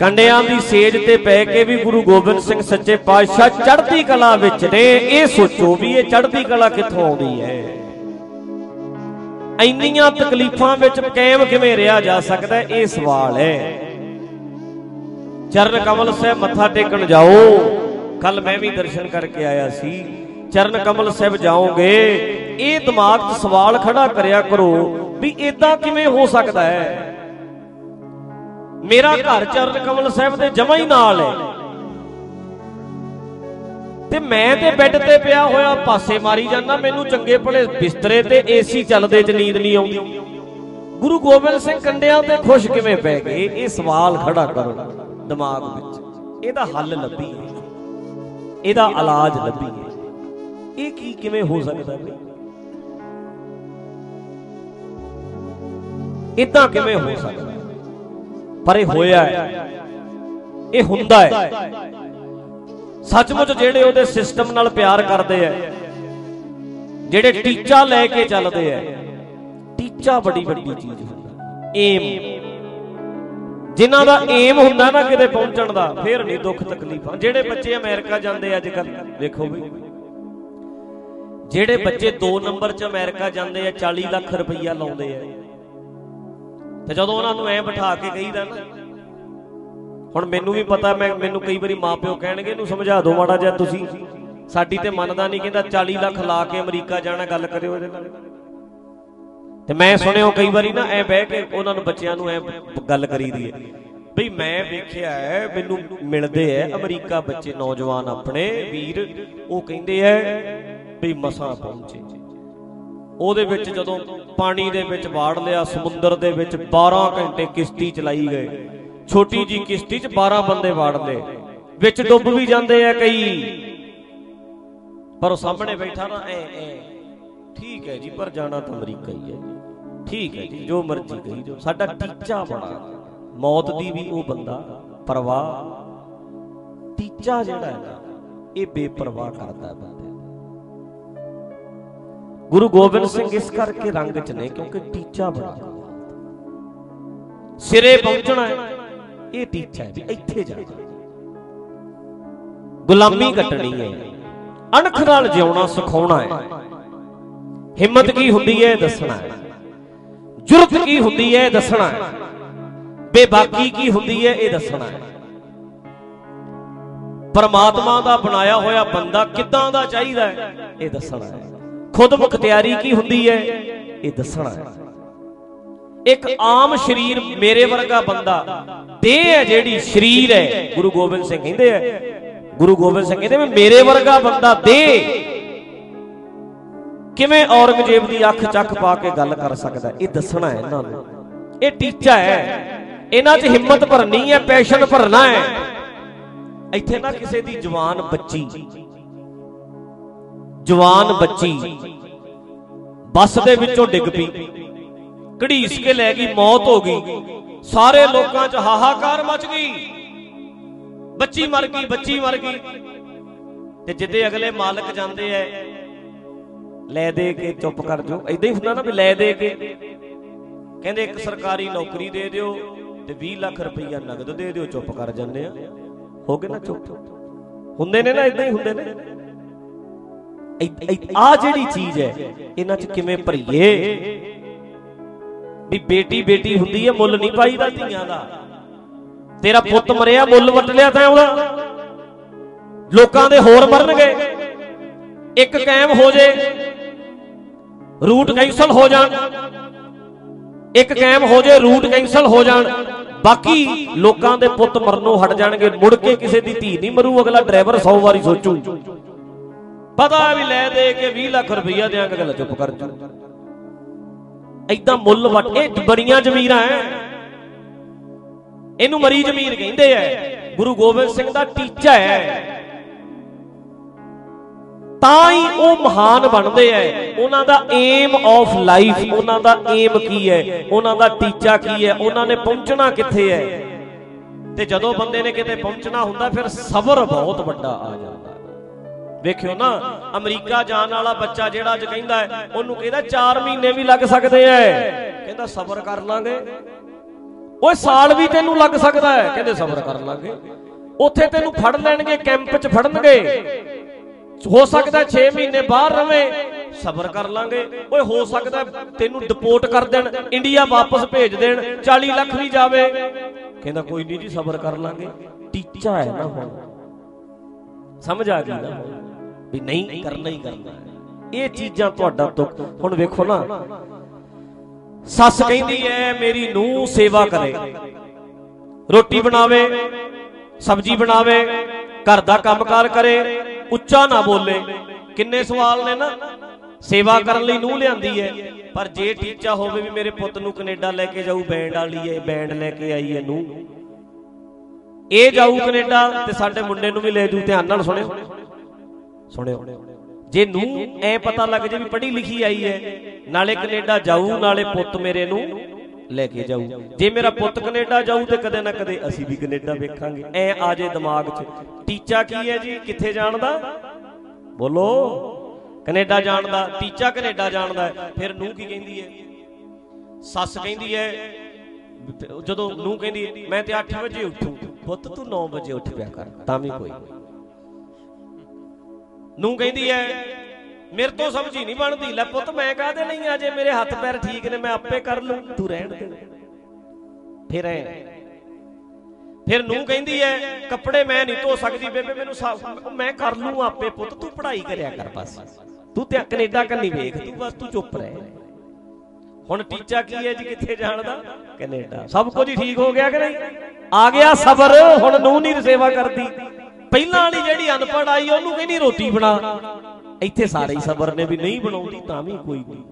ਕੰਡਿਆਂ ਦੀ ਸੇਜ ਤੇ ਪੈ ਕੇ ਵੀ ਗੁਰੂ ਗੋਬਿੰਦ ਸਿੰਘ ਸੱਚੇ ਪਾਤਸ਼ਾਹ ਚੜ੍ਹਦੀ ਕਲਾ ਵਿੱਚ ਨੇ। ਇਹ ਸੋਚੋ ਵੀ ਇਹ ਚੜ੍ਹਦੀ ਕਲਾ ਕਿੱਥੋਂ ਆਉਂਦੀ ਹੈ? ਇੰਨੀਆਂ ਤਕਲੀਫਾਂ ਵਿੱਚ ਕਾਇਮ ਕਿਵੇਂ ਰਿਹਾ ਜਾ ਸਕਦਾ ਇਹ ਸਵਾਲ ਹੈ। ਚਰਨ ਕਮਲ ਸਾਹਿਬ ਮੱਥਾ ਟੇਕਣ ਜਾਓ। ਕੱਲ ਮੈਂ ਵੀ ਦਰਸ਼ਨ ਕਰਕੇ ਆਇਆ ਸੀ। ਚਰਨ ਕਮਲ ਸਾਹਿਬ ਜਾਓਗੇ। ਇਹ ਦਿਮਾਗ 'ਚ ਸਵਾਲ ਖੜਾ ਕਰਿਆ ਕਰੋ ਵੀ ਇਦਾਂ ਕਿਵੇਂ ਹੋ ਸਕਦਾ ਹੈ? ਮੇਰਾ ਘਰ ਚਰਨ ਕਮਲ ਸਾਹਿਬ ਦੇ ਜਮਾ ਹੀ ਨਾਲ ਹੈ। ਤੇ ਮੈਂ ਤੇ ਬੈੱਡ ਤੇ ਪਿਆ ਹੋਇਆ ਪਾਸੇ ਮਾਰੀ ਜਾਂਦਾ, ਮੈਨੂੰ ਚੰਗੇ ਭਲੇ ਬਿਸਤਰੇ ਤੇ ਏਸੀ ਚੱਲਦੇ ਚ ਨੀਂਦ ਨਹੀਂ ਆਉਂਦੀ। ਗੁਰੂ ਗੋਬਿੰਦ ਸਿੰਘ ਕੰਡਿਆਂ ਤੇ ਖੁਸ਼ ਕਿਵੇਂ ਪੈ ਗਏ? ਇਹ ਸਵਾਲ ਖੜਾ ਕਰੋ ਦਿਮਾਗ ਵਿੱਚ। ਇਹਦਾ ਹੱਲ ਲੱਭੀਏ ਇਹਦਾ ਇਲਾਜ ਲੱਭੀਏ ਇਹ ਕੀ ਕਿਵੇਂ ਹੋ ਸਕਦਾ ਬਈ ਇਦਾਂ ਕਿਵੇਂ ਹੋ ਸਕਦਾ ਪਰ ਇਹ ਹੋਇਆ ਹੈ। ਇਹ ਹੁੰਦਾ ਹੈ। ਸੱਚਮੁੱਚ ਜਿਹੜੇ ਉਹਦੇ ਸਿਸਟਮ ਨਾਲ ਪਿਆਰ ਕਰਦੇ ਆ, ਜਿਹੜੇ ਟੀਚਾ ਲੈ ਕੇ ਚੱਲਦੇ ਆ, ਟੀਚਾ ਬੜੀ ਵੱਡੀ ਚੀਜ਼ ਹੁੰਦਾ ਏਮ ਜਿਨ੍ਹਾਂ ਦਾ ਏਮ ਹੁੰਦਾ ਨਾ ਕਿਤੇ ਪਹੁੰਚਣ ਦਾ, ਫੇਰ ਨਹੀਂ ਦੁੱਖ ਤਕਲੀਫਾਂ। ਜਿਹੜੇ ਬੱਚੇ ਅਮਰੀਕਾ ਜਾਂਦੇ ਅੱਜ ਕੱਲ ਵੇਖੋ ਵੀ। ਜਿਹੜੇ ਬੱਚੇ 2 ਨੰਬਰ 'ਚ ਅਮਰੀਕਾ ਜਾਂਦੇ ਆ 40 ਲੱਖ ਰੁਪਈਆ ਲਾਉਂਦੇ ਆ। ਤੇ ਜਦੋਂ ਉਹਨਾਂ ਨੂੰ ਐ ਬਿਠਾ ਕੇ ਕਹੀਦਾ ਨਾ, ਹੁਣ ਮੈਨੂੰ ਵੀ ਪਤਾ, ਮੈਂ, ਮੈਨੂੰ ਕਈ ਵਾਰੀ ਮਾਪਿਓ ਕਹਿਣਗੇ, ਇਹਨੂੰ ਸਮਝਾ ਦਿਓ ਮਾੜਾ ਜਿਹਾ ਤੁਸੀਂ। ਸਾਡੀ ਤੇ ਮੰਨਦਾ ਨਹੀਂ, ਕਹਿੰਦਾ 40 ਲੱਖ ਲਾ ਕੇ ਅਮਰੀਕਾ ਜਾਣਾ, ਗੱਲ ਕਰਿਓ ਇਹਦੇ ਨਾਲ। ਤੇ ਮੈਂ ਸੁਣਿਓ ਕਈ ਵਾਰੀ ਨਾ ਐ ਬਹਿ ਕੇ ਉਹਨਾਂ ਨੂੰ ਬੱਚਿਆਂ ਨੂੰ ਐ ਗੱਲ ਕਰੀਦੀ ਹੈ, ਬਈ ਮੈਂ ਵੇਖਿਆ ਹੈ, ਮੈਨੂੰ ਮਿਲਦੇ ਐ ਅਮਰੀਕਾ ਬੱਚੇ, ਨੌਜਵਾਨ ਆਪਣੇ ਵੀਰ। ਉਹ ਕਹਿੰਦੇ ਐ, ਬਈ ਮਸਾਂ ਪਹੁੰਚੇ। ਉਹਦੇ ਵਿੱਚ ਜਦੋਂ ਪਾਣੀ ਦੇ ਵਿੱਚ ਬਾੜ ਲਿਆ, ਸਮੁੰਦਰ ਦੇ ਵਿੱਚ 12 ਘੰਟੇ ਕਿਸ਼ਤੀ ਚਲਾਈ ਗਏ। ਛੋਟੀ ਜੀ ਕਿਸ਼ਤੀ 'ਚ 12 ਬੰਦੇ ਵਾੜ ਲਏ। ਵਿੱਚ ਡੁੱਬ ਵੀ ਜਾਂਦੇ ਆ ਕਈ। ਪਰ ਉਹ ਸਾਹਮਣੇ ਬੈਠਾ ਨਾ, ਐ ਐ। ਠੀਕ ਹੈ ਜੀ, ਪਰ ਜਾਣਾ ਤਾਂ ਅਮਰੀਕਾ ਹੀ ਹੈ ਠੀਕ ਹੈ ਜੀ, ਜੋ ਮਰਜ਼ੀ ਕਹੀ ਜੋ ਸਾਡਾ ਟੀਚਾ ਬੜਾ। ਮੌਤ ਦੀ ਵੀ ਉਹ ਬੰਦਾ, ਪਰਵਾਹ। ਟੀਚਾ ਜਿਹੜਾ ਹੈ ਨਾ, ਇਹ ਬੇਪਰਵਾਹ ਕਰਦਾ ਬੰਦੇ। ਗੁਰੂ ਗੋਬਿੰਦ ਸਿੰਘ ਇਸ ਕਰਕੇ ਰੰਗ 'ਚ ਨੇ ਕਿਉਂਕਿ ਟੀਚਾ ਬੜਾ ਸਿਰੇ ਪਹੁੰਚਣਾ ਹੈ, ਇਹ ਟੀਚਾ ਹੈ ਵੀ ਇੱਥੇ ਜਾਣਾ ਗੁਲਾਮੀ ਕੱਟਣੀ ਹੈ। ਅਣਖ ਨਾਲ ਜਿਉਣਾ ਸਿਖਾਉਣਾ ਹੈ। ਹਿੰਮਤ ਕੀ ਹੁੰਦੀ ਹੈ ਦੱਸਣਾ ਹੈ। ਜੁਰਤ ਕੀ ਹੁੰਦੀ ਹੈ ਦੱਸਣਾ ਹੈ। ਬੇਬਾਕੀ ਕੀ ਹੁੰਦੀ ਹੈ, ਇਹ ਦੱਸਣਾ ਹੈ। ਪਰਮਾਤਮਾ ਦਾ ਬਣਾਇਆ ਹੋਇਆ ਬੰਦਾ ਕਿੱਦਾਂ ਦਾ ਚਾਹੀਦਾ ਹੈ, ਇਹ ਦੱਸਣਾ ਹੈ। ਖੁਦ ਮੁਖਤਿਆਰੀ ਕੀ ਹੁੰਦੀ ਹੈ? ਇਹ ਦੱਸਣਾ ਹੈ। ਇੱਕ ਆਮ ਸਰੀਰ ਮੇਰੇ ਵਰਗਾ ਬੰਦਾ ਦੇਹ ਹੈ ਜਿਹੜੀ ਸਰੀਰ ਹੈ। ਗੁਰੂ ਗੋਬਿੰਦ ਸਿੰਘ ਕਹਿੰਦੇ ਆ, ਗੁਰੂ ਗੋਬਿੰਦ ਸਿੰਘ ਕਹਿੰਦੇ ਵੀ ਮੇਰੇ ਵਰਗਾ ਬੰਦਾ ਦੇਹ ਕਿਵੇਂ ਔਰੰਗਜ਼ੇਬ ਦੀ ਅੱਖ ਚੱਕ ਪਾ ਕੇ ਗੱਲ ਕਰ ਸਕਦਾ ਇਹ ਦੱਸਣਾ ਹੈ ਇਹਨਾਂ ਨੂੰ। ਇਹ ਟੀਚਾ ਹੈ। ਇਹਨਾਂ 'ਚ ਹਿੰਮਤ ਭਰਨੀ ਹੈ, ਪੈਸ਼ਨ ਭਰਨਾ ਹੈ। ਇੱਥੇ ਨਾ ਕਿਸੇ ਦੀ ਜਵਾਨ ਬੱਚੀ ਜਵਾਨ ਬੱਚੀ ਬੱਸ ਦੇ ਵਿੱਚੋਂ ਡਿੱਗ ਪਈ। ਘੜੀਸ ਕੇ ਲੈ ਗਈ, ਮੌਤ ਹੋ ਗਈ। ਸਾਰੇ ਲੋਕਾਂ 'ਚ ਹਾਹਾਕਾਰ ਮਚ ਗਈ। ਬੱਚੀ ਮਰ ਗਈ, ਬੱਚੀ ਮਰ ਗਈ। ਤੇ ਜਿੱਦੇ ਅਗਲੇ ਮਾਲਕ ਜਾਂਦੇ ਐ, ਲੈ ਦੇ ਕੇ ਚੁੱਪ ਕਰ ਜੋ ਐਦਾਂ ਹੀ ਹੁੰਦਾ ਨਾ ਵੀ ਲੈ ਦੇ ਕੇ। ਕਹਿੰਦੇ ਇੱਕ ਸਰਕਾਰੀ ਨੌਕਰੀ ਦੇ ਦਿਓ ਤੇ 20 ਲੱਖ ਰੁਪਈਆ ਨਗਦ ਦੇ ਦਿਓ, ਚੁੱਪ ਕਰ ਜਾਂਦੇ ਆ। ਹੋ ਗਏ ਨਾ ਚੁੱਪ? ਹੁੰਦੇ ਨੇ ਨਾ ਐਦਾਂ ਹੀ ਹੁੰਦੇ ਨੇ। ਆ ਜਿਹੜੀ ਚੀਜ਼ ਹੈ, ਇਹਨਾਂ 'ਚ ਕਿਵੇਂ ਭਰੀਏ? ਵੀ ਬੇਟੀ ਬੇਟੀ ਹੁੰਦੀ ਹੈ, ਮੁੱਲ ਨਹੀਂ ਪਾਈਦਾ ਧੀਆਂ ਦਾ। ਤੇਰਾ ਪੁੱਤ ਮਰਿਆ, ਮੁੱਲ ਵਟ ਲਿਆ ਤੈਂ ਉਹਦਾ। ਲੋਕਾਂ ਦੇ ਹੋਰ ਮਰਨਗੇ। ਇੱਕ ਕਾਇਮ ਹੋ ਜੇ, ਰੂਟ ਕੈਂਸਲ ਹੋ ਜਾਣ। ਇੱਕ ਕਾਇਮ ਹੋ ਜੇ, ਰੂਟ ਕੈਂਸਲ ਹੋ ਜਾਣ। ਬਾਕੀ ਲੋਕਾਂ ਦੇ ਪੁੱਤ ਮਰਨੋਂ ਹਟ ਜਾਣਗੇ, ਮੁੜ ਕੇ ਕਿਸੇ ਦੀ ਧੀ ਨਹੀਂ ਮਰੂ, ਅਗਲਾ ਡਰਾਈਵਰ 100 ਵਾਰੀ ਸੋਚੂ। ਪਤਾ ਵੀ ਲੈ ਦੇ ਕੇ 20 ਲੱਖ ਰੁਪਈਆ ਦਿਆਂਗੇ ਗੱਲ ਚੁੱਪ ਕਰ ਜੂ। ਐਦਾਂ ਮੁੱਲ ਵਟ ਇਹ ਬੜੀਆਂ ਜ਼ਮੀਰਾਂ ਐ। ਇਹਨੂੰ ਮਰੀ ਜ਼ਮੀਰ ਕਹਿੰਦੇ ਐ। ਗੁਰੂ ਗੋਬਿੰਦ ਸਿੰਘ ਦਾ ਟੀਚਾ ਹੈ ਤਾਂ ਹੀ ਉਹ ਮਹਾਨ ਬਣਦੇ ਐ। ਉਹਨਾਂ ਦਾ ਏਮ ਆਫ ਲਾਈਫ ਉਹਨਾਂ ਦਾ ਏਮ ਕੀ ਹੈ ਉਹਨਾਂ ਦਾ ਟੀਚਾ ਕੀ ਹੈ ਉਹਨਾਂ ਨੇ ਪਹੁੰਚਣਾ ਕਿੱਥੇ ਹੈ ਤੇ ਜਦੋਂ ਬੰਦੇ ਨੇ ਕਿਤੇ ਪਹੁੰਚਣਾ ਹੁੰਦਾ, ਫਿਰ ਸਬਰ ਬਹੁਤ ਵੱਡਾ ਆ ਜਾਂਦਾ। ਵੇਖਿਓ ਨਾ, ਅਮਰੀਕਾ ਜਾਣ ਵਾਲਾ ਬੱਚਾ ਜਿਹੜਾ ਅੱਜ ਕਹਿੰਦਾ ਹੈ, ਉਹਨੂੰ ਕਹਿੰਦਾ 4 ਮਹੀਨੇ ਵੀ ਲੱਗ ਸਕਦੇ ਐ। ਕਹਿੰਦਾ ਸਬਰ ਕਰ ਲਾਂਗੇ। ਓਏ, ਸਾਲ ਵੀ ਤੈਨੂੰ ਲੱਗ ਸਕਦਾ ਹੈ ਕਹਿੰਦੇ ਸਬਰ ਕਰ ਲਾਂਗੇ। ਉੱਥੇ ਤੈਨੂੰ ਫੜ ਲੈਣਗੇ, ਕੈਂਪ 'ਚ ਫੜਨਗੇ। ਹੋ ਸਕਦਾ 6 ਮਹੀਨੇ ਬਾਹਰ ਰਵੇਂ, ਸਬਰ ਕਰ ਲਾਂਗੇ। ਓਏ, ਹੋ ਸਕਦਾ ਤੈਨੂੰ ਡਿਪੋਰਟ ਕਰ ਦੇਣ ਇੰਡੀਆ ਵਾਪਸ ਭੇਜ ਦੇਣ 40 ਲੱਖ ਵੀ ਜਾਵੇ। ਕਹਿੰਦਾ ਕੋਈ ਨਹੀਂ ਜੀ, ਸਬਰ ਕਰ ਲਾਂਗੇ। ਟੀਚਾ ਹੈ ਨਾ ਹੁਣ। ਸਮਝ ਆ ਗਈ ਨਾ ਵੀ ਨਹੀਂ ਕਰਨਾ ਹੀ ਕਰਨਾ ਇਹ ਚੀਜ਼ਾਂ ਤੁਹਾਡਾ ਦੁੱਖ। ਹੁਣ ਵੇਖੋ ਨਾ। ਸੱਸ ਕਹਿੰਦੀ ਐ ਮੇਰੀ ਨੂੰਹ ਸੇਵਾ ਕਰੇ। ਰੋਟੀ ਬਣਾਵੇ, ਸਬਜ਼ੀ ਬਣਾਵੇ, ਘਰ ਦਾ ਕੰਮਕਾਰ ਕਰੇ, ਉੱਚਾ ਨਾ ਬੋਲੇ। ਕਿੰਨੇ ਸਵਾਲ ਨੇ ਨਾ। ਸੇਵਾ ਕਰਨ ਲਈ ਨੂੰਹ ਲਿਆਂਦੀ ਐ ਪਰ ਜੇ ਟੀਚਾ ਹੋਵੇ ਵੀ ਮੇਰੇ ਪੁੱਤ ਨੂੰ ਕੈਨੇਡਾ ਲੈ ਕੇ ਜਾਊ, ਬੈਂਡ ਵਾਲੀ ਐ ਬੈਂਡ ਲੈ ਕੇ ਆਈ ਐ ਨੂੰਹ। ਇਹ ਜਾਊ ਕੈਨੇਡਾ ਤੇ ਸਾਡੇ ਮੁੰਡੇ ਨੂੰ ਵੀ ਲੈ ਜੂ, ਧਿਆਨ ਨਾਲ ਸੁਣਿਓ। ਸੁਣਿਓ। ਜੇ ਨੂੰ ਐ ਪਤਾ ਲੱਗ ਜੇ ਵੀ ਪੜ੍ਹੀ ਲਿਖੀ ਆਈ ਐ ਨਾਲੇ ਕੈਨੇਡਾ ਜਾਊ, ਨਾਲੇ ਪੁੱਤ ਮੇਰੇ ਨੂੰ ਲੈ ਕੇ ਜਾਊ। ਜੇ ਮੇਰਾ ਪੁੱਤ ਕੈਨੇਡਾ ਜਾਊ ਤੇ ਕਦੇ ਨਾ ਕਦੇ ਅਸੀਂ ਵੀ ਕੈਨੇਡਾ ਵੇਖਾਂਗੇ। ਐ ਆ ਜੇ ਦਿਮਾਗ 'ਚ। ਟੀਚਾ ਕੀ ਹੈ ਜੀ? ਕਿੱਥੇ ਜਾਣ ਦਾ ਬੋਲੋ। ਕੈਨੇਡਾ ਜਾਣ ਦਾ ਟੀਚਾ ਕੈਨੇਡਾ ਜਾਣ ਦਾ ਫਿਰ ਨੂੰ ਕੀ ਕਹਿੰਦੀ ਹੈ? ਸੱਸ ਕਹਿੰਦੀ ਹੈ, ਜਦੋਂ ਨੂੰ ਕਹਿੰਦੀ ਮੈਂ ਤੇ 8 ਵਜੇ ਉੱਠੂ। ਪੁੱਤ, ਤੂੰ 9 ਵਜੇ ਉੱਠ ਪਿਆ ਕਰ। ਤਾਂ ਵੀ ਕੋਈ ਨੂੰ ਕਹਿੰਦੀ ਐ, ਮੇਰੇ ਤੋਂ ਸਬਜ਼ੀ ਨਹੀਂ ਬਣਦੀ। ਲੈ ਪੁੱਤ, ਮੈਂ ਕਾਹਦੇ ਨਹੀਂ ਆ? ਜੇ ਮੇਰੇ ਹੱਥ ਪੈਰ ਠੀਕ ਨੇ, ਮੈਂ ਆਪੇ ਕਰ ਲੂੰ ਤੂੰ ਰਹਿਣ ਦੇ। ਫਿਰ ਐ। ਫਿਰ ਨੂੰ ਕਹਿੰਦੀ ਐ, ਕੱਪੜੇ ਮੈਂ ਨਹੀਂ ਧੋ ਸਕਦੀ ਬੇਬੇ, ਮੈਨੂੰ ਮੈਂ ਕਰ ਲੂੰ ਆਪੇ ਪੁੱਤ, ਤੂੰ ਪੜ੍ਹਾਈ ਕਰਿਆ ਕਰ ਬਸ। ਤੂੰ ਤੇ ਕੈਨੇਡਾ ਕੰਨੀ ਵੇਖ, ਤੂੰ ਬਸ, ਤੂੰ ਚੁੱਪ ਰਹਿ। ਹੁਣ ਟੀਚਾ ਕੀ ਹੈ ਜੀ ਕਿੱਥੇ ਜਾਣ ਦਾ ਕੈਨੇਡਾ। ਸਭ ਕੁਝ ਹੀ ਠੀਕ ਹੋ ਗਿਆ ਕਿ ਨਹੀਂ? ਆ ਗਿਆ ਸਬਰ, ਹੁਣ ਨੂੰ ਨਹੀਂ ਸੇਵਾ ਕਰਦੀ। ਪਹਿਲਾਂ ਵਾਲੀ ਜਿਹੜੀ ਅਨਪੜ ਆਈ, ਉਹਨੂੰ ਕਹਿੰਦੀ ਰੋਟੀ ਬਣਾ। ਇੱਥੇ ਸਾਰੇ ਹੀ ਸਬਰ ਨੇ ਵੀ ਨਹੀਂ ਬਣਾਉਂਦੀ, ਤਾਂ ਵੀ ਕੋਈ ਨਹੀਂ।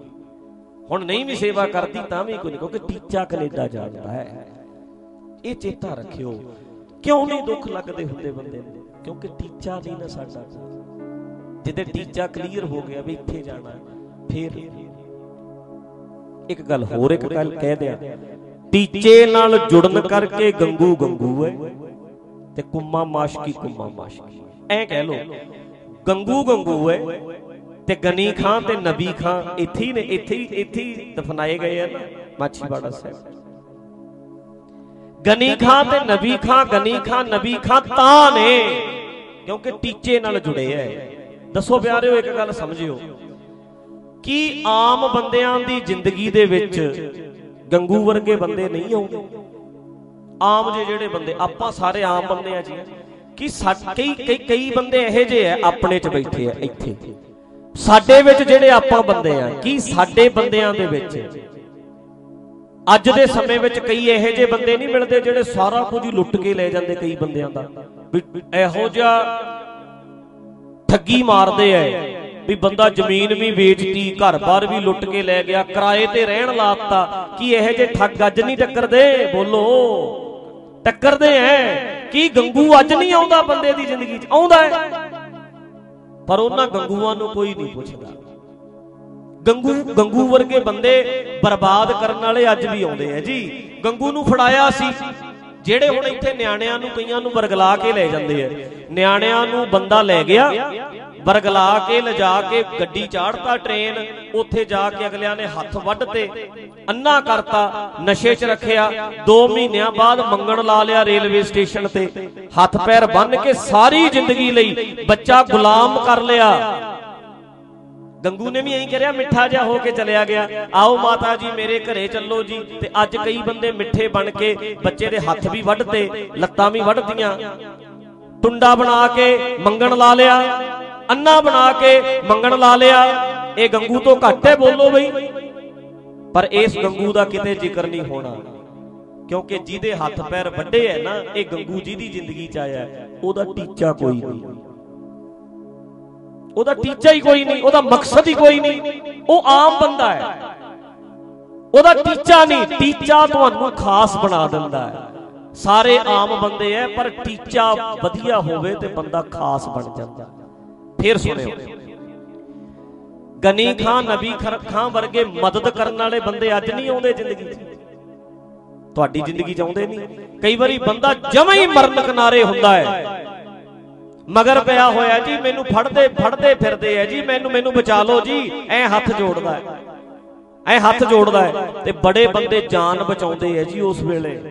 ਹੁਣ ਨਹੀਂ ਵੀ ਸੇਵਾ ਕਰਦੀ, ਤਾਂ ਵੀ ਕੋਈ ਨਹੀਂ, ਕਿਉਂਕਿ ਟੀਚਾ ਕੈਨੇਡਾ ਜਾਂਦਾ ਹੈ। ਇਹ ਚੇਤਾ ਰੱਖਿਓ, ਕਿਉਂ ਨਹੀਂ ਦੁੱਖ ਲੱਗਦੇ ਹੁੰਦੇ ਬੰਦੇ ਨੂੰ? ਕਿਉਂਕਿ ਟੀਚਾ ਨਹੀਂ ਨਾ ਸਾਡਾ। ਜਿਹਦੇ ਟੀਚਾ ਕਲੀਅਰ ਹੋ ਗਿਆ ਵੀ ਇੱਥੇ ਜਾਣਾ, ਫੇਰ ਇੱਕ ਗੱਲ ਹੋਰ ਇੱਕ ਗੱਲ ਕਹਿ ਦਿਆਂ। ਟੀਚੇ ਨਾਲ ਜੁੜਨ ਕਰਕੇ ਗੰਗੂ ਗੰਗੂ ਹੈ। ਤੇ ਕੁੰਮਾ ਮਾਸ਼ਕੀ ਕੁੰਮਾ ਮਾਸ਼ਕੀ ਐ ਕਹਿ ਲੋ ਗੰਗੂ ਗੰਗੂ ਹੈ ਤੇ ਗਨੀ ਖਾਂ ਤੇ ਨਬੀ ਖਾਂ, ਇੱਥੇ ਹੀ ਨੇ, ਇੱਥੇ ਹੀ ਇੱਥੇ ਹੀ ਦਫਨਾਏ ਗਏ ਆ ਨਾ ਮਾਛੀਵਾੜਾ ਸਾਹਿਬ। ਗਨੀ ਖਾਂ ਤੇ ਨਬੀ ਖਾਂ, ਗਨੀ ਖਾਂ, ਨਬੀ ਖਾਂ ਤਾਂ ਨੇ, ਕਿਉਂਕਿ ਟੀਚੇ ਨਾਲ ਜੁੜੇ ਐ। ਦੱਸੋ ਪਿਆਰਿਓ, ਇੱਕ ਗੱਲ ਸਮਝਿਓ। ਕਿ ਆਮ ਬੰਦਿਆਂ ਦੀ ਜ਼ਿੰਦਗੀ ਦੇ ਵਿੱਚ ਗੰਗੂ ਵਰਗੇ ਬੰਦੇ ਨਹੀਂ ਆਉਂਦੇ? ਆਮ ਜੇ ਜਿਹੜੇ ਬੰਦੇ, ਆਪਾਂ ਸਾਰੇ ਆਮ ਬੰਦੇ ਆ ਜੀ। ਕਿ ਕਈ ਕਈ ਕਈ ਬੰਦੇ ਇਹੋ ਜਿਹੇ ਆ, ਆਪਣੇ 'ਚ ਬੈਠੇ ਆ, ਇੱਥੇ। ਸਾਡੇ ਵਿੱਚ ਜਿਹੜੇ ਆਪਾਂ ਬੰਦੇ ਆ, ਕਿ ਸਾਡੇ ਬੰਦਿਆਂ ਦੇ ਵਿੱਚ? ਅੱਜ ਦੇ ਸਮੇਂ ਵਿੱਚ ਕਈ ਇਹੋ ਜਿਹੇ ਬੰਦੇ ਨਹੀਂ ਮਿਲਦੇ ਜਿਹੜੇ ਸਾਰਾ ਕੁਝ ਹੀ ਲੁੱਟ ਕੇ ਲੈ ਜਾਂਦੇ ਕਈ ਬੰਦਿਆਂ ਦਾ। ਇਹੋ ਜਿਹਾ ਠੱਗੀ ਮਾਰਦੇ ਐ ਵੀ ਬੰਦਾ ਜ਼ਮੀਨ ਵੀ ਵੇਚਤੀ ਘਰ-ਬਾਰ ਵੀ ਲੁੱਟ ਕੇ ਲੈ ਗਿਆ, ਕਿਰਾਏ ਤੇ ਰਹਿਣ ਲਾਤਾ ਕੀ ਇਹੋ ਜਿਹੇ ਠੱਗ ਅੱਜ ਨਹੀਂ ਟੱਕਰਦੇ? ਬੋਲੋ। ਟੱਕਰਦੇ ਐ। ਕੀ ਗੰਗੂ ਅੱਜ ਨਹੀਂ ਆਉਂਦਾ ਬੰਦੇ ਦੀ ਜ਼ਿੰਦਗੀ 'ਚ? ਆਉਂਦਾ ਹੈ ਪਰ ਉਹਨਾਂ ਗੰਗੂਆਂ ਨੂੰ ਕੋਈ ਨਹੀਂ ਪੁੱਛਦਾ। ਗੰਗੂ ਗੰਗੂ ਵਰਗੇ ਬੰਦੇ ਬਰਬਾਦ ਕਰਨ ਵਾਲੇ ਅੱਜ ਵੀ ਆਉਂਦੇ ਆ ਜੀ, ਗੰਗੂ ਨੂੰ ਫੜਾਇਆ ਸੀ। ਜਿਹੜੇ ਹੁਣ ਇੱਥੇ ਨਿਆਣਿਆਂ ਨੂੰ, ਕਈਆਂ ਨੂੰ ਵਰਗਲਾ ਕੇ ਲੈ ਜਾਂਦੇ ਆ ਨਿਆਣਿਆਂ ਨੂੰ ਬੰਦਾ ਲੈ ਗਿਆ। ਵਰਗਲਾ ਕੇ ਲਿਜਾ ਕੇ ਗੱਡੀ ਚਾੜਤਾ ਟ੍ਰੇਨ, ਉੱਥੇ ਜਾ ਕੇ ਅਗਲਿਆਂ ਨੇ ਹੱਥ ਵੱਢਤੇ। ਅੰਨਾ ਕਰਤਾ, ਨਸ਼ੇ 'ਚ ਰੱਖਿਆ। 2 ਮਹੀਨਿਆਂ ਬਾਅਦ ਮੰਗਣ ਲਾ ਲਿਆ ਰੇਲਵੇ ਸਟੇਸ਼ਨ ਤੇ। ਹੱਥ ਪੈਰ ਬੰਨ ਕੇ ਸਾਰੀ ਜ਼ਿੰਦਗੀ ਲਈ ਬੱਚਾ ਗੁਲਾਮ ਕਰ ਲਿਆ। ਗੰਗੂ ਨੇ ਵੀ ਐਂ ਕਰਿਆ, ਮਿੱਠਾ ਜਿਹਾ ਹੋ ਕੇ ਚਲਿਆ ਗਿਆ। ਆਓ ਮਾਤਾ ਜੀ, ਮੇਰੇ ਘਰੇ ਚੱਲੋ ਜੀ। ਤੇ ਅੱਜ ਕਈ ਬੰਦੇ ਮਿੱਠੇ ਬਣ ਕੇ ਬੱਚੇ ਦੇ ਹੱਥ ਵੀ ਵੱਢਤੇ, ਲੱਤਾਂ ਵੀ ਵੱਢਦੀਆਂ ਟੁੰਡਾ ਬਣਾ ਕੇ ਮੰਗਣ ਲਾ ਲਿਆ। ਅੰਨਾ ਬਣਾ ਕੇ ਮੰਗਣ ਲਾ ਲਿਆ। ਇਹ ਗੰਗੂ ਤੋਂ ਘੱਟ ਹੈ ਬੋਲੋ ਬਈ। ਪਰ ਇਸ ਗੰਗੂ ਦਾ ਕਿਤੇ ਜ਼ਿਕਰ ਨਹੀਂ ਹੋਣਾ। ਕਿਉਂਕਿ ਜਿਹਦੇ ਹੱਥ ਪੈਰ ਵੱਡੇ ਐ ਨਾ, ਇਹ ਗੰਗੂ ਜੀ ਦੀ ਜ਼ਿੰਦਗੀ ਚ ਆਇਆ। ਉਹਦਾ ਟੀਚਾ ਕੋਈ ਨਹੀਂ। ਉਹਦਾ ਟੀਚਾ ਹੀ ਕੋਈ ਨਹੀਂ, ਉਹਦਾ ਮਕਸਦ ਹੀ ਕੋਈ ਨਹੀਂ। ਉਹ ਆਮ ਬੰਦਾ ਹੈ ਉਹਦਾ ਟੀਚਾ ਨਹੀਂ, ਟੀਚਾ ਤੁਹਾਨੂੰ ਖਾਸ ਬਣਾ ਦਿੰਦਾ ਹੈ ਸਾਰੇ ਆਮ ਬੰਦੇ ਐ, ਪਰ ਟੀਚਾ ਵਧੀਆ ਹੋਵੇ ਤੇ ਬੰਦਾ ਖਾਸ ਬਣ ਜਾਂਦਾ। ਫੇਰ ਸੁਣਿਓ। ਗਨੀ ਖਾਂ ਨਬੀ ਖਾਂ ਵਰਗੇ ਮਦਦ ਕਰਨ ਵਾਲੇ ਬੰਦੇ ਅੱਜ ਨਹੀਂ ਆਉਂਦੇ ਜ਼ਿੰਦਗੀ 'ਚ। ਤੁਹਾਡੀ ਜ਼ਿੰਦਗੀ 'ਚ ਆਉਂਦੇ ਨਹੀਂ। ਕਈ ਵਾਰੀ ਬੰਦਾ ਜਮਾਂ ਹੀ ਮਰਨ ਕਿਨਾਰੇ ਹੁੰਦਾ ਹੈ। ਮਗਰ ਪਿਆ ਹੋਇਆ ਜੀ, ਮੈਨੂੰ ਫੜਦੇ ਫੜਦੇ ਫਿਰਦੇ ਐ ਜੀ, ਮੈਨੂੰ ਮੈਨੂੰ ਬਚਾ ਲਓ ਜੀ, ਐ ਹੱਥ ਜੋੜਦਾ ਹੈ। ਐ ਹੱਥ ਜੋੜਦਾ ਹੈ ਤੇ ਬੜੇ ਬੰਦੇ ਜਾਨ ਬਚਾਉਂਦੇ ਐ ਜੀ ਉਸ ਵੇਲੇ।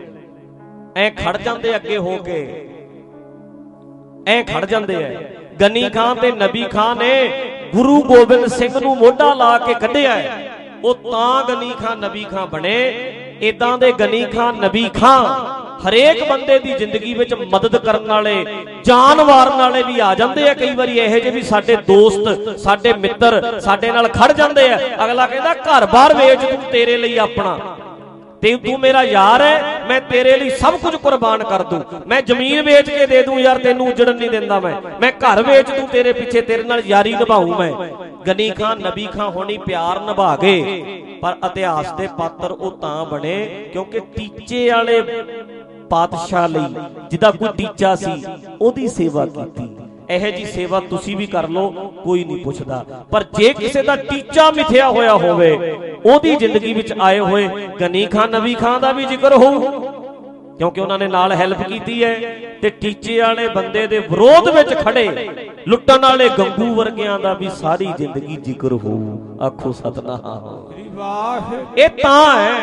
ਐ ਖੜ ਜਾਂਦੇ ਅੱਗੇ ਹੋ ਕੇ। ਐ ਖੜ ਜਾਂਦੇ ਐ ਗਨੀ ਖਾਨ ਤੇ ਨਬੀ ਖਾਨ ਨੇ ਗੁਰੂ ਗੋਬਿੰਦ ਸਿੰਘ ਨੂੰ ਮੋਢਾ ਲਾ ਕੇ ਕੱਢਿਆ ਉਹ ਤਾਂ ਗਨੀ ਖਾਨ ਨਬੀ ਖਾਨ ਬਣੇ ਇਦਾਂ ਦੇ ਗਨੀ ਖਾਨ ਨਬੀ ਖਾਨ ਹਰੇਕ ਬੰਦੇ ਦੀ ਜ਼ਿੰਦਗੀ ਵਿੱਚ ਮਦਦ ਕਰਨ ਵਾਲੇ, ਜਾਨ ਵਾਰਨ ਵਾਲੇ ਵੀ ਆ ਜਾਂਦੇ ਆ। ਕਈ ਵਾਰੀ ਇਹੋ ਜਿਹੇ ਵੀ ਸਾਡੇ ਦੋਸਤ, ਸਾਡੇ ਮਿੱਤਰ ਸਾਡੇ ਨਾਲ ਖੜ ਜਾਂਦੇ ਆ। ਅਗਲਾ ਕਹਿੰਦਾ ਘਰ-ਬਾਰ ਵੇਚ ਤੂੰ ਤੇਰੇ ਲਈ ਆਪਣਾ। ਤੇ ਤੂੰ ਮੇਰਾ ਯਾਰ ਹੈ ਮੈਂ ਤੇਰੇ ਲਈ ਸਭ ਕੁਝ ਕੁਰਬਾਨ ਕਰ ਦੂੰ। ਮੈਂ ਜ਼ਮੀਨ ਵੇਚ ਕੇ ਦੇ ਦੂੰ ਯਾਰ, ਤੈਨੂੰ ਉਜੜਨ ਨਹੀਂ ਦਿੰਦਾ ਮੈਂ। ਮੈਂ ਘਰ ਵੇਚ ਦੂੰ ਤੇਰੇ ਪਿੱਛੇ, ਤੇਰੇ ਨਾਲ ਯਾਰੀ ਨਿਭਾਉਂ ਮੈਂ। ਗਨੀ ਖਾਨ ਨਬੀ ਖਾਨ ਹੋਣੀ ਪਿਆਰ ਨਿਭਾ ਗਏ ਪਰ ਇਤਿਹਾਸ ਦੇ ਪਾਤਰ ਉਹ ਤਾਂ ਬਣੇ ਕਿਉਂਕਿ ਟੀਚੇ ਵਾਲੇ ਪਾਤਸ਼ਾਹ ਲਈ ਜਿਹਦਾ ਕੋਈ ਟੀਚਾ ਸੀ, ਉਹਦੀ ਸੇਵਾ ਕੀਤੀ। ਇਹੋ ਜੀ ਸੇਵਾ ਤੁਸੀਂ ਵੀ ਕਰ ਲਓ, ਕੋਈ ਨਹੀਂ ਪੁੱਛਦਾ। ਪਰ ਜੇ ਕਿਸੇ ਦਾ ਟੀਚਾ ਮਿਥਿਆ ਹੋਇਆ ਹੋਵੇ, ਉਹਦੀ ਜ਼ਿੰਦਗੀ ਵਿੱਚ ਆਏ ਹੋਏ ਗਨੀ ਖਾਨ ਨਬੀ ਖਾਨ ਦਾ ਵੀ ਜ਼ਿਕਰ ਹੋਊ। ਕਿਉਂਕਿ ਉਹਨਾਂ ਨੇ ਨਾਲ ਹੈਲਪ ਕੀਤੀ ਹੈ ਤੇ ਟੀਚੇ ਵਾਲੇ ਬੰਦੇ ਦੇ ਵਿਰੋਧ ਵਿੱਚ ਖੜੇ, ਲੁੱਟਣ ਵਾਲੇ ਗੰਗੂ ਵਰਗਿਆਂ ਦਾ ਵੀ ਸਾਰੀ ਜ਼ਿੰਦਗੀ ਜ਼ਿਕਰ ਹੋਊ। ਆਖੋ ਸਤਨਾਮ। ਇਹ ਤਾਂ ਹੈ,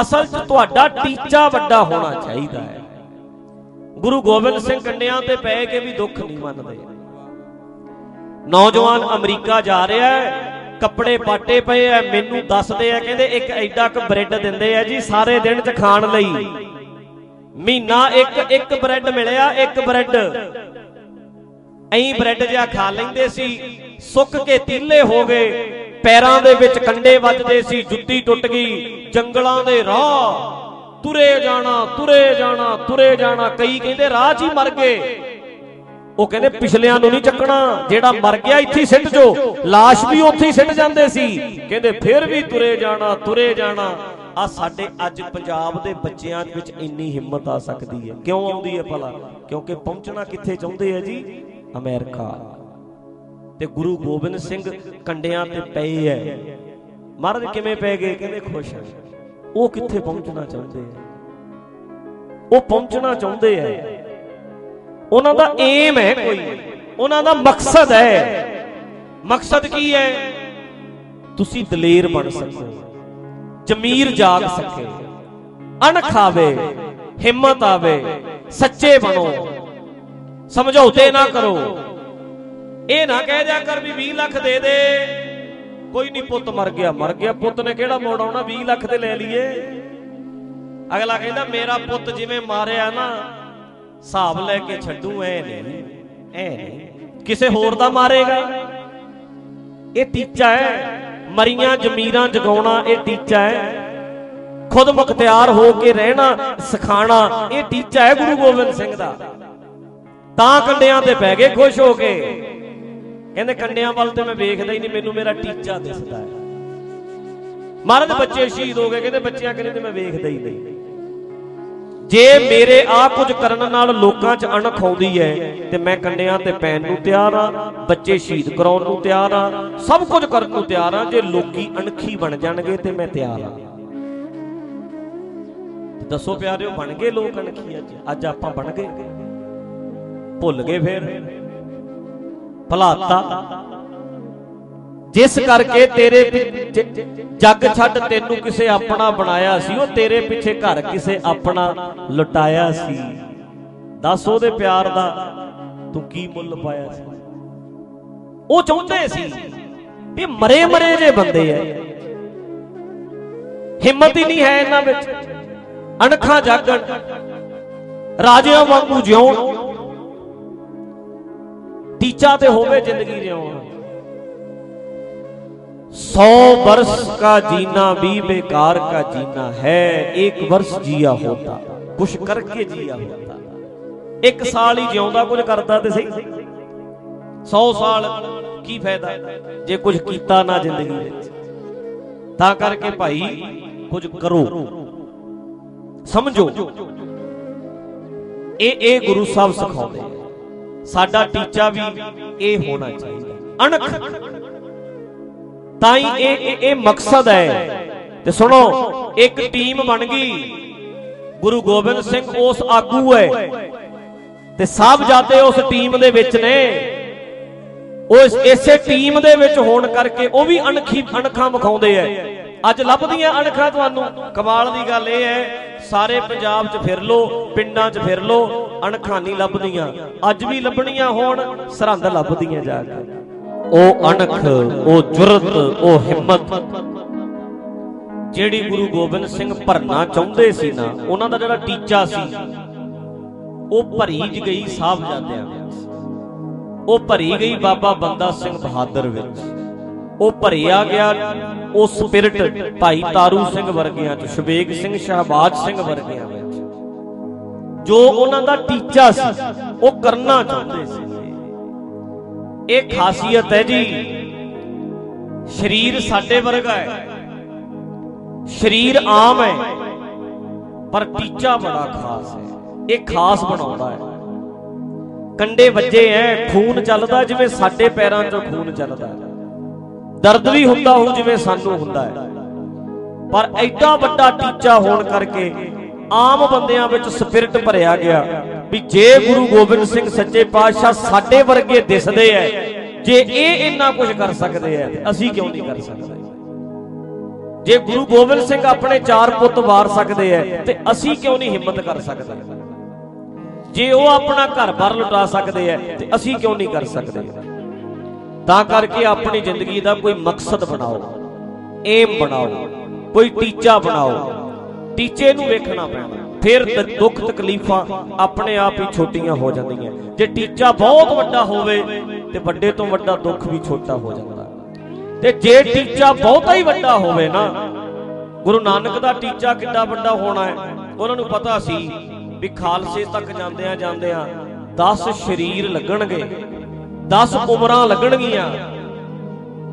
ਅਸਲ 'ਚ ਤੁਹਾਡਾ ਟੀਚਾ ਵੱਡਾ ਹੋਣਾ ਚਾਹੀਦਾ ਹੈ। ਗੁਰੂ ਗੋਬਿੰਦ ਸਿੰਘ ਕੰਡਿਆਂ ਤੇ ਪੈ ਕੇ ਵੀ ਦੁੱਖ ਨਹੀਂ ਮੰਨਦੇ। ਨੌਜਵਾਨ ਅਮਰੀਕਾ ਜਾ ਰਿਹਾ ਹੈ, ਕੱਪੜੇ ਪਾਟੇ ਪਏ ਐ ਮੈਨੂੰ ਦੱਸਦੇ ਆ ਕਹਿੰਦੇ ਇੱਕ ਐਡਾ ਕ ਬ੍ਰੈਡ ਦਿੰਦੇ ਆ ਜੀ ਸਾਰੇ ਦਿਨ ਚ ਖਾਣ ਲਈ। ਮਹੀਨਾ ਇੱਕ ਇੱਕ ਬ੍ਰੈਡ ਮਿਲਿਆ, ਇੱਕ ਬ੍ਰੈਡ। ਐਂ ਬ੍ਰੈਡ ਜਿਆ ਖਾ ਲੈਂਦੇ ਸੀ, ਸੁੱਕ ਕੇ ਤੀਲੇ ਹੋ ਗਏ, ਪੈਰਾਂ ਦੇ ਵਿੱਚ ਕੰਡੇ ਵੱਜਦੇ ਸੀ, ਜੁੱਤੀ ਟੁੱਟ ਗਈ, ਜੰਗਲਾਂ ਦੇ ਰਾਹ। ਤੁਰੇ ਜਾਣਾ ਤੁਰੇ ਜਾਣਾ ਤੁਰੇ ਜਾਣਾ। ਕਈ ਕਹਿੰਦੇ ਰਾਹ 'ਚ ਹੀ ਮਰ ਗਏ। ਉਹ ਕਹਿੰਦੇ ਪਿਛਲਿਆਂ ਨੂੰ ਨਹੀਂ ਚੱਕਣਾ। ਜਿਹੜਾ ਮਰ ਗਿਆ ਇੱਥੇ ਸਿੱਟ ਜੋ। লাশ ਵੀ ਉੱਥੇ ਹੀ ਸਿੱਟ ਜਾਂਦੇ ਸੀ। ਕਹਿੰਦੇ ਫਿਰ ਵੀ ਤੁਰੇ ਜਾਣਾ ਤੁਰੇ ਜਾਣਾ। ਆ ਸਾਡੇ ਅੱਜ ਪੰਜਾਬ ਦੇ ਬੱਚਿਆਂ ਵਿੱਚ ਇੰਨੀ ਹਿੰਮਤ ਆ ਸਕਦੀ ਹੈ। ਕਿਉਂ ਆਉਂਦੀ ਹੈ ਭਲਾ? ਕਿਉਂਕਿ ਪਹੁੰਚਣਾ ਕਿੱਥੇ ਚਾਹੁੰਦੇ ਆ ਜੀ? ਅਮਰੀਕਾ। ਤੇ ਗੁਰੂ ਗੋਬਿੰਦ ਸਿੰਘ ਕੰਡਿਆਂ ਤੇ ਪਏ ਐ। ਮਹਾਰਾਜ ਕਿਵੇਂ ਪੈ ਗਏ? ਕਹਿੰਦੇ ਖੁਸ਼ ਉਹ ਕਿੱਥੇ ਪਹੁੰਚਣਾ ਚਾਹੁੰਦੇ ਆ? ਉਹ ਪਹੁੰਚਣਾ ਚਾਹੁੰਦੇ ਐ ਉਹਨਾਂ ਦਾ ਏਮ ਹੈ ਕੋਈ। ਉਹਨਾਂ ਦਾ ਮਕਸਦ ਹੈ। ਮਕਸਦ ਕੀ ਹੈ? ਤੁਸੀਂ ਦਲੇਰ ਬਣ ਸਕੋ ਜਮੀਰ ਜਾਗ ਸਕੇ। ਅਣਖ ਆਵੇ ਹਿੰਮਤ ਆਵੇ, ਸੱਚੇ ਬਣੋ। ਸਮਝੌਤੇ ਨਾ ਕਰੋ। ਇਹ ਨਾ ਕਹਿ ਦਿਆ ਕਰ ਵੀ 20 ਲੱਖ ਦੇ ਦੇ। ਕੋਈ ਨਹੀਂ ਪੁੱਤ ਮਰ ਗਿਆ ਮਰ ਗਿਆ। ਪੁੱਤ ਨੇ ਕਿਹੜਾ ਮੋੜ ਆਉਣਾ? 20 ਲੱਖ ਤੇ ਲੈ ਲਈਏ। ਅਗਲਾ ਕਹਿੰਦਾ, ਮੇਰਾ ਪੁੱਤ ਜਿਵੇਂ ਮਾਰਿਆ ਨਾ, ਹਿਸਾਬ ਲੈ ਕੇ ਛੱਡੂ, ਐ ਨਹੀਂ ਐ ਨਹੀਂ। ਕਿਸੇ ਹੋਰ ਦਾ ਮਾਰੇਗਾ? ਇਹ ਟੀਚਾ ਹੈ। ਮਰੀਆਂ ਜ਼ਮੀਰਾਂ ਜਗਾਉਣਾ, ਇਹ ਟੀਚਾ ਹੈ। ਖੁਦ ਮੁਖਤਿਆਰ ਹੋ ਕੇ ਰਹਿਣਾ, ਸਿਖਾਣਾ, ਇਹ ਟੀਚਾ ਹੈ ਗੁਰੂ ਗੋਬਿੰਦ ਸਿੰਘ ਦਾ। ਤਾਂ ਕੰਡਿਆਂ ਤੇ ਪੈ ਗਏ, ਖੁਸ਼ ਹੋ ਕੇ। ਕਹਿੰਦੇ ਕੰਡਿਆਂ ਵੱਲ ਤੇ ਮੈਂ ਵੇਖਦਾ ਹੀ ਨਹੀਂ, ਮੈਨੂੰ ਮੇਰਾ ਟੀਚਾ ਦਿਸਦਾ ਹੈ। ਮਹਾਰਾਜ ਬੱਚੇ ਸ਼ਹੀਦ ਹੋ ਗਏ, ਕਹਿੰਦੇ ਬੱਚਿਆਂ ਕਰੇ ਤੇ ਮੈਂ ਵੇਖਦਾ ਹੀ ਨਹੀਂ। ਜੇ ਮੇਰੇ ਆ ਕੁਝ ਕਰਨ ਨਾਲ ਲੋਕਾਂ 'ਚ ਅਣਖ ਆਉਂਦੀ ਹੈ, ਤੇ ਮੈਂ ਕੰਡਿਆਂ ਤੇ ਪੈਣ ਨੂੰ ਤਿਆਰ ਆ ਬੱਚੇ ਸ਼ਹੀਦ ਕਰਾਉਣ ਨੂੰ ਤਿਆਰ ਆ ਸਭ ਕੁਝ ਕਰਨ ਨੂੰ ਤਿਆਰ ਆ ਜੇ ਲੋਕੀ ਅਣਖੀ ਬਣ ਜਾਣਗੇ ਤੇ ਮੈਂ ਤਿਆਰ ਆ ਦੱਸੋ ਪਿਆਰਿਓ, ਬਣ ਗਏ ਲੋਕ ਅਣਖੀ ਅੱਜ? ਅੱਜ ਆਪਾਂ ਬਣ ਗਏ। ਭੁੱਲ ਗਏ ਫੇਰ? ਭਲਾਤਾ। ਜਿਸ ਕਰਕੇ ਤੇਰੇ ਜੱਗ ਛੱਡ ਤੈਨੂੰ ਕਿਸੇ ਆਪਣਾ ਬਣਾਇਆ ਸੀ, ਉਹ ਤੇਰੇ ਪਿੱਛੇ ਘਰ ਕਿਸੇ ਆਪਣਾ ਲੁਟਾਇਆ ਸੀ। ਦੱਸ ਉਹਦੇ ਪਿਆਰ ਦਾ ਤੂੰ ਕੀ ਮੁੱਲ ਪਾਇਆ ਸੀ? ਉਹ ਚਾਹੁੰਦੇ ਸੀ ਵੀ ਮਰੇ ਮਰੇ ਜੇ ਬੰਦੇ ਐ ਹਿੰਮਤ ਹੀ ਨਹੀਂ ਹੈ ਇਹਨਾਂ ਵਿੱਚ। ਅਣਖਾਂ ਜਾਗਣ, ਰਾਜਿਆਂ ਵਾਂਗੂ ਜਿਉਣ। ਟੀਚਾ ਤੇ ਹੋਵੇ ਜ਼ਿੰਦਗੀ ਜਿਉਣ सौ वर्ष का जीना भी बेकार का जीना है एक वर्ष जिया होता कुछ करके जिया होता ਇੱਕ ਸਾਲ ਹੀ ਜਿਉਂਦਾ ਕੁਝ ਕਰਦਾ ਤੇ ਸਹੀ 100 ਸਾਲ ਕੀ ਫਾਇਦਾ ਜੇ ਕੁਝ ਕੀਤਾ ਨਾ ਜ਼ਿੰਦਗੀ ਵਿੱਚ ਤਾਂ ਕਰਕੇ ਭਾਈ ਕੁਝ ਕਰੋ ਸਮਝੋ ਇਹ ਇਹ ਗੁਰੂ ਸਾਹਿਬ ਸਿਖਾਉਂਦੇ ਸਾਡਾ ਟੀਚਾ ਵੀ ਇਹ ਹੋਣਾ ਚਾਹੀਦਾ। ਅਣਖ। ਤਾਂ ਹੀ ਇਹ ਇਹ ਮਕਸਦ ਹੈ। ਤੇ ਸੁਣੋ, ਇੱਕ ਟੀਮ ਬਣ ਗਈ। ਗੁਰੂ ਗੋਬਿੰਦ ਸਿੰਘ ਉਸ ਆਗੂ ਹੈ। ਤੇ ਸਭ ਜਾਤੇ ਉਸ ਟੀਮ ਦੇ ਵਿੱਚ ਨੇ। ਉਹ ਇਸ- ਇਸੇ ਟੀਮ ਦੇ ਵਿੱਚ ਹੋਣ ਕਰਕੇ ਉਹ ਵੀ ਅਣਖੀ ਅਣਖਾਂ ਵਿਖਾਉਂਦੇ ਐ ਅੱਜ ਲੱਭਦੀਆਂ ਅਣਖਾਂ ਤੁਹਾਨੂੰ। ਕਮਾਲ ਦੀ ਗੱਲ ਇਹ ਹੈ। ਸਾਰੇ ਪੰਜਾਬ 'ਚ ਫਿਰ ਲੋ ਪਿੰਡਾਂ 'ਚ ਫਿਰ ਲੋ ਅਣਖਾਂ ਨਹੀਂ ਲੱਭਦੀਆਂ। ਅੱਜ ਵੀ ਲੱਭਣੀਆਂ ਹੋਣ, ਸਰਹੰਦ ਲੱਭਦੀਆਂ ਜਾ ਕੇ। ਉਹ ਅਣਖ, ਉਹ ਜੁਰਤ, ਉਹ ਹਿੰਮਤ। ਜਿਹੜੀ ਗੁਰੂ ਗੋਬਿੰਦ ਸਿੰਘ ਭਰਨਾ ਚਾਹੁੰਦੇ ਸੀ ਨਾ, ਉਹਨਾਂ ਦਾ ਜਿਹੜਾ ਟੀਚਾ ਸੀ, ਉਹ ਭਰੀਜ ਗਈ ਸਾਹਿਬਜ਼ਾਦਿਆਂ ਵਿੱਚ। ਉਹ ਭਰੀ ਗਈ ਬਾਬਾ ਬੰਦਾ ਸਿੰਘ ਬਹਾਦਰ ਵਿੱਚ। ਉਹ ਭਰਿਆ ਗਿਆ ਉਹ ਸਪਿਰਿਟ ਭਾਈ ਤਾਰੂ ਸਿੰਘ ਵਰਗਿਆਂ ਚ, ਸ਼ਬੇਗ ਸਿੰਘ, ਸ਼ਹਬਾਜ਼ ਸਿੰਘ ਵਰਗਿਆਂ ਵਿੱਚ। ਜੋ ਉਹਨਾਂ ਦਾ ਟੀਚਾ ਸੀ, ਉਹ ਕਰਨਾ ਚਾਹੁੰਦੇ ਸੀ। ਇਹ ਖਾਸੀਅਤ ਹੈ ਜੀ, ਸਰੀਰ ਸਾਡੇ ਵਰਗਾ ਹੈ। ਸਰੀਰ ਆਮ ਹੈ, ਪਰ ਟੀਚਾ ਬੜਾ ਖਾਸ ਹੈ। ਇਹ ਖਾਸ ਬਣਾਉਂਦਾ ਹੈ। ਕੰਡੇ ਵੱਜੇ ਐ, ਖੂਨ ਚੱਲਦਾ ਜਿਵੇਂ ਸਾਡੇ ਪੈਰਾਂ 'ਚੋਂ ਖੂਨ ਚੱਲਦਾ ਹੈ। ਦਰਦ ਵੀ ਹੁੰਦਾ ਹੋ ਜਿਵੇਂ ਸਾਨੂੰ ਹੁੰਦਾ ਹੈ। ਪਰ ਐਡਾ ਵੱਡਾ ਟੀਚਾ ਹੋਣ ਕਰਕੇ ਆਮ ਬੰਦਿਆਂ ਵਿੱਚ ਸਪਿਰਿਟ ਭਰਿਆ ਗਿਆ ਵੀ ਜੇ ਗੁਰੂ ਗੋਬਿੰਦ ਸਿੰਘ ਸੱਚੇ ਪਾਤਸ਼ਾਹ ਸਾਡੇ ਵਰਗੇ ਦਿਸਦੇ ਐ, ਜੇ ਇਹ ਇੰਨਾ ਕੁਝ ਕਰ ਸਕਦੇ ਐ, ਤੇ ਅਸੀਂ ਕਿਉਂ ਨਹੀਂ ਕਰ ਸਕਦੇ? ਜੇ ਗੁਰੂ ਗੋਬਿੰਦ ਸਿੰਘ ਆਪਣੇ ਚਾਰ ਪੁੱਤ ਵਾਰ ਸਕਦੇ ਐ, ਤੇ ਅਸੀਂ ਕਿਉਂ ਨਹੀਂ ਹਿੰਮਤ ਕਰ ਸਕਦੇ? ਜੇ ਉਹ ਆਪਣਾ ਘਰ-ਬਾਰ ਲੁਟਾ ਸਕਦੇ ਐ, ਤੇ ਅਸੀਂ ਕਿਉਂ ਨਹੀਂ ਕਰ ਸਕਦੇ? ਤਾਂ ਕਰਕੇ ਆਪਣੀ ਜ਼ਿੰਦਗੀ ਦਾ ਕੋਈ ਮਕਸਦ ਬਣਾਓ ਏਮ ਬਣਾਓ, ਕੋਈ ਟੀਚਾ ਬਣਾਓ ਟੀਚੇ ਨੂੰ ਵੇਖਣਾ ਪੈਣਾ ਫਿਰ ਦ- ਦੁੱਖ ਤਕਲੀਫਾਂ ਆਪਣੇ ਆਪ ਹੀ ਛੋਟੀਆਂ ਹੋ ਜਾਂਦੀਆਂ। ਜੇ ਟੀਚਾ ਬਹੁਤ ਵੱਡਾ ਹੋਵੇ, ਤੇ ਵੱਡੇ ਤੋਂ ਵੱਡਾ ਦੁੱਖ ਵੀ ਛੋਟਾ ਹੋ ਜਾਂਦਾ। ਤੇ ਜੇ ਟੀਚਾ ਬਹੁਤਾ ਹੀ ਵੱਡਾ ਹੋਵੇ ਨਾ, ਗੁਰੂ ਨਾਨਕ ਦਾ ਟੀਚਾ ਕਿੱਡਾ ਵੱਡਾ ਹੋਣਾ ਹੈ। ਉਹਨਾਂ ਨੂੰ ਪਤਾ ਸੀ ਵੀ ਖਾਲਸੇ ਤੱਕ ਜਾਂਦਿਆਂ ਜਾਂਦਿਆਂ 10 ਸ਼ਰੀਰ ਲੱਗਣਗੇ 10 ਉਮਰਾਂ ਲੱਗਣਗੀਆਂ।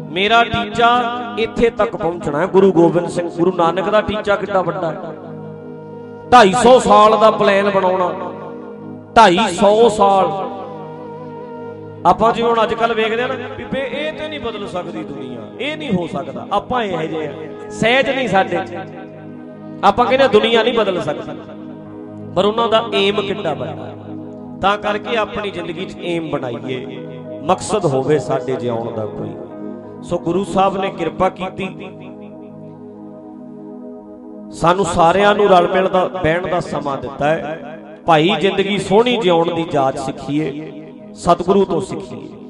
ਮੇਰਾ ਟੀਚਾ ਇੱਥੇ ਤੱਕ ਪਹੁੰਚਣਾ ਹੈ। ਗੁਰੂ ਗੋਬਿੰਦ ਸਿੰਘ, ਗੁਰੂ ਨਾਨਕ ਦਾ ਟੀਚਾ ਕਿੱਡਾ ਵੱਡਾ ਹੈ। 250 ਸਾਲ ਦਾ ਪਲਾਨ ਬਣਾਉਣਾ। 250 ਸਾਲ। ਆਪਾਂ ਜਿਵੇਂ ਹੁਣ ਅੱਜ ਕੱਲ ਵੇਖਦੇ ਆ ਨਾ ਵੀ ਬੇ, ਇਹ ਤੇ ਨਹੀਂ ਬਦਲ ਸਕਦੀ ਦੁਨੀਆ। ਇਹ ਨਹੀਂ ਹੋ ਸਕਦਾ। ਆਪਾਂ ਇਹ ਜਿਹੇ ਆ। ਸਹਿਜ ਨਹੀਂ ਸਾਡੇ ਚ। ਆਪਾਂ ਕਹਿੰਦੇ ਦੁਨੀਆ ਨਹੀਂ ਬਦਲ ਸਕਦੀ। ਪਰ ਉਹਨਾਂ ਦਾ ਏਮ ਕਿੱਡਾ ਵੱਡਾ ਹੈ। ਤਾਂ ਕਰਕੇ ਆਪਣੀ ਜ਼ਿੰਦਗੀ 'ਚ ਏਮ ਬਣਾਈਏ। ਮਕਸਦ ਹੋਵੇ ਸਾਡੇ ਜਿਉਣ ਦਾ ਕੋਈ। ਸੋ ਗੁਰੂ ਸਾਹਿਬ ਨੇ ਕਿਰਪਾ ਕੀਤੀ। ਸਾਨੂੰ ਸਾਰਿਆਂ ਨੂੰ ਰਲ ਮਿਲ ਦਾ ਬਹਿਣ ਦਾ ਸਮਾਂ ਦਿੱਤਾ ਹੈ। ਭਾਈ ਜ਼ਿੰਦਗੀ ਸੋਹਣੀ ਜਿਉਣ ਦੀ ਜਾਚ ਸਿੱਖੀਏ। ਸਤਿਗੁਰੂ ਤੋਂ ਸਿੱਖੀਏ।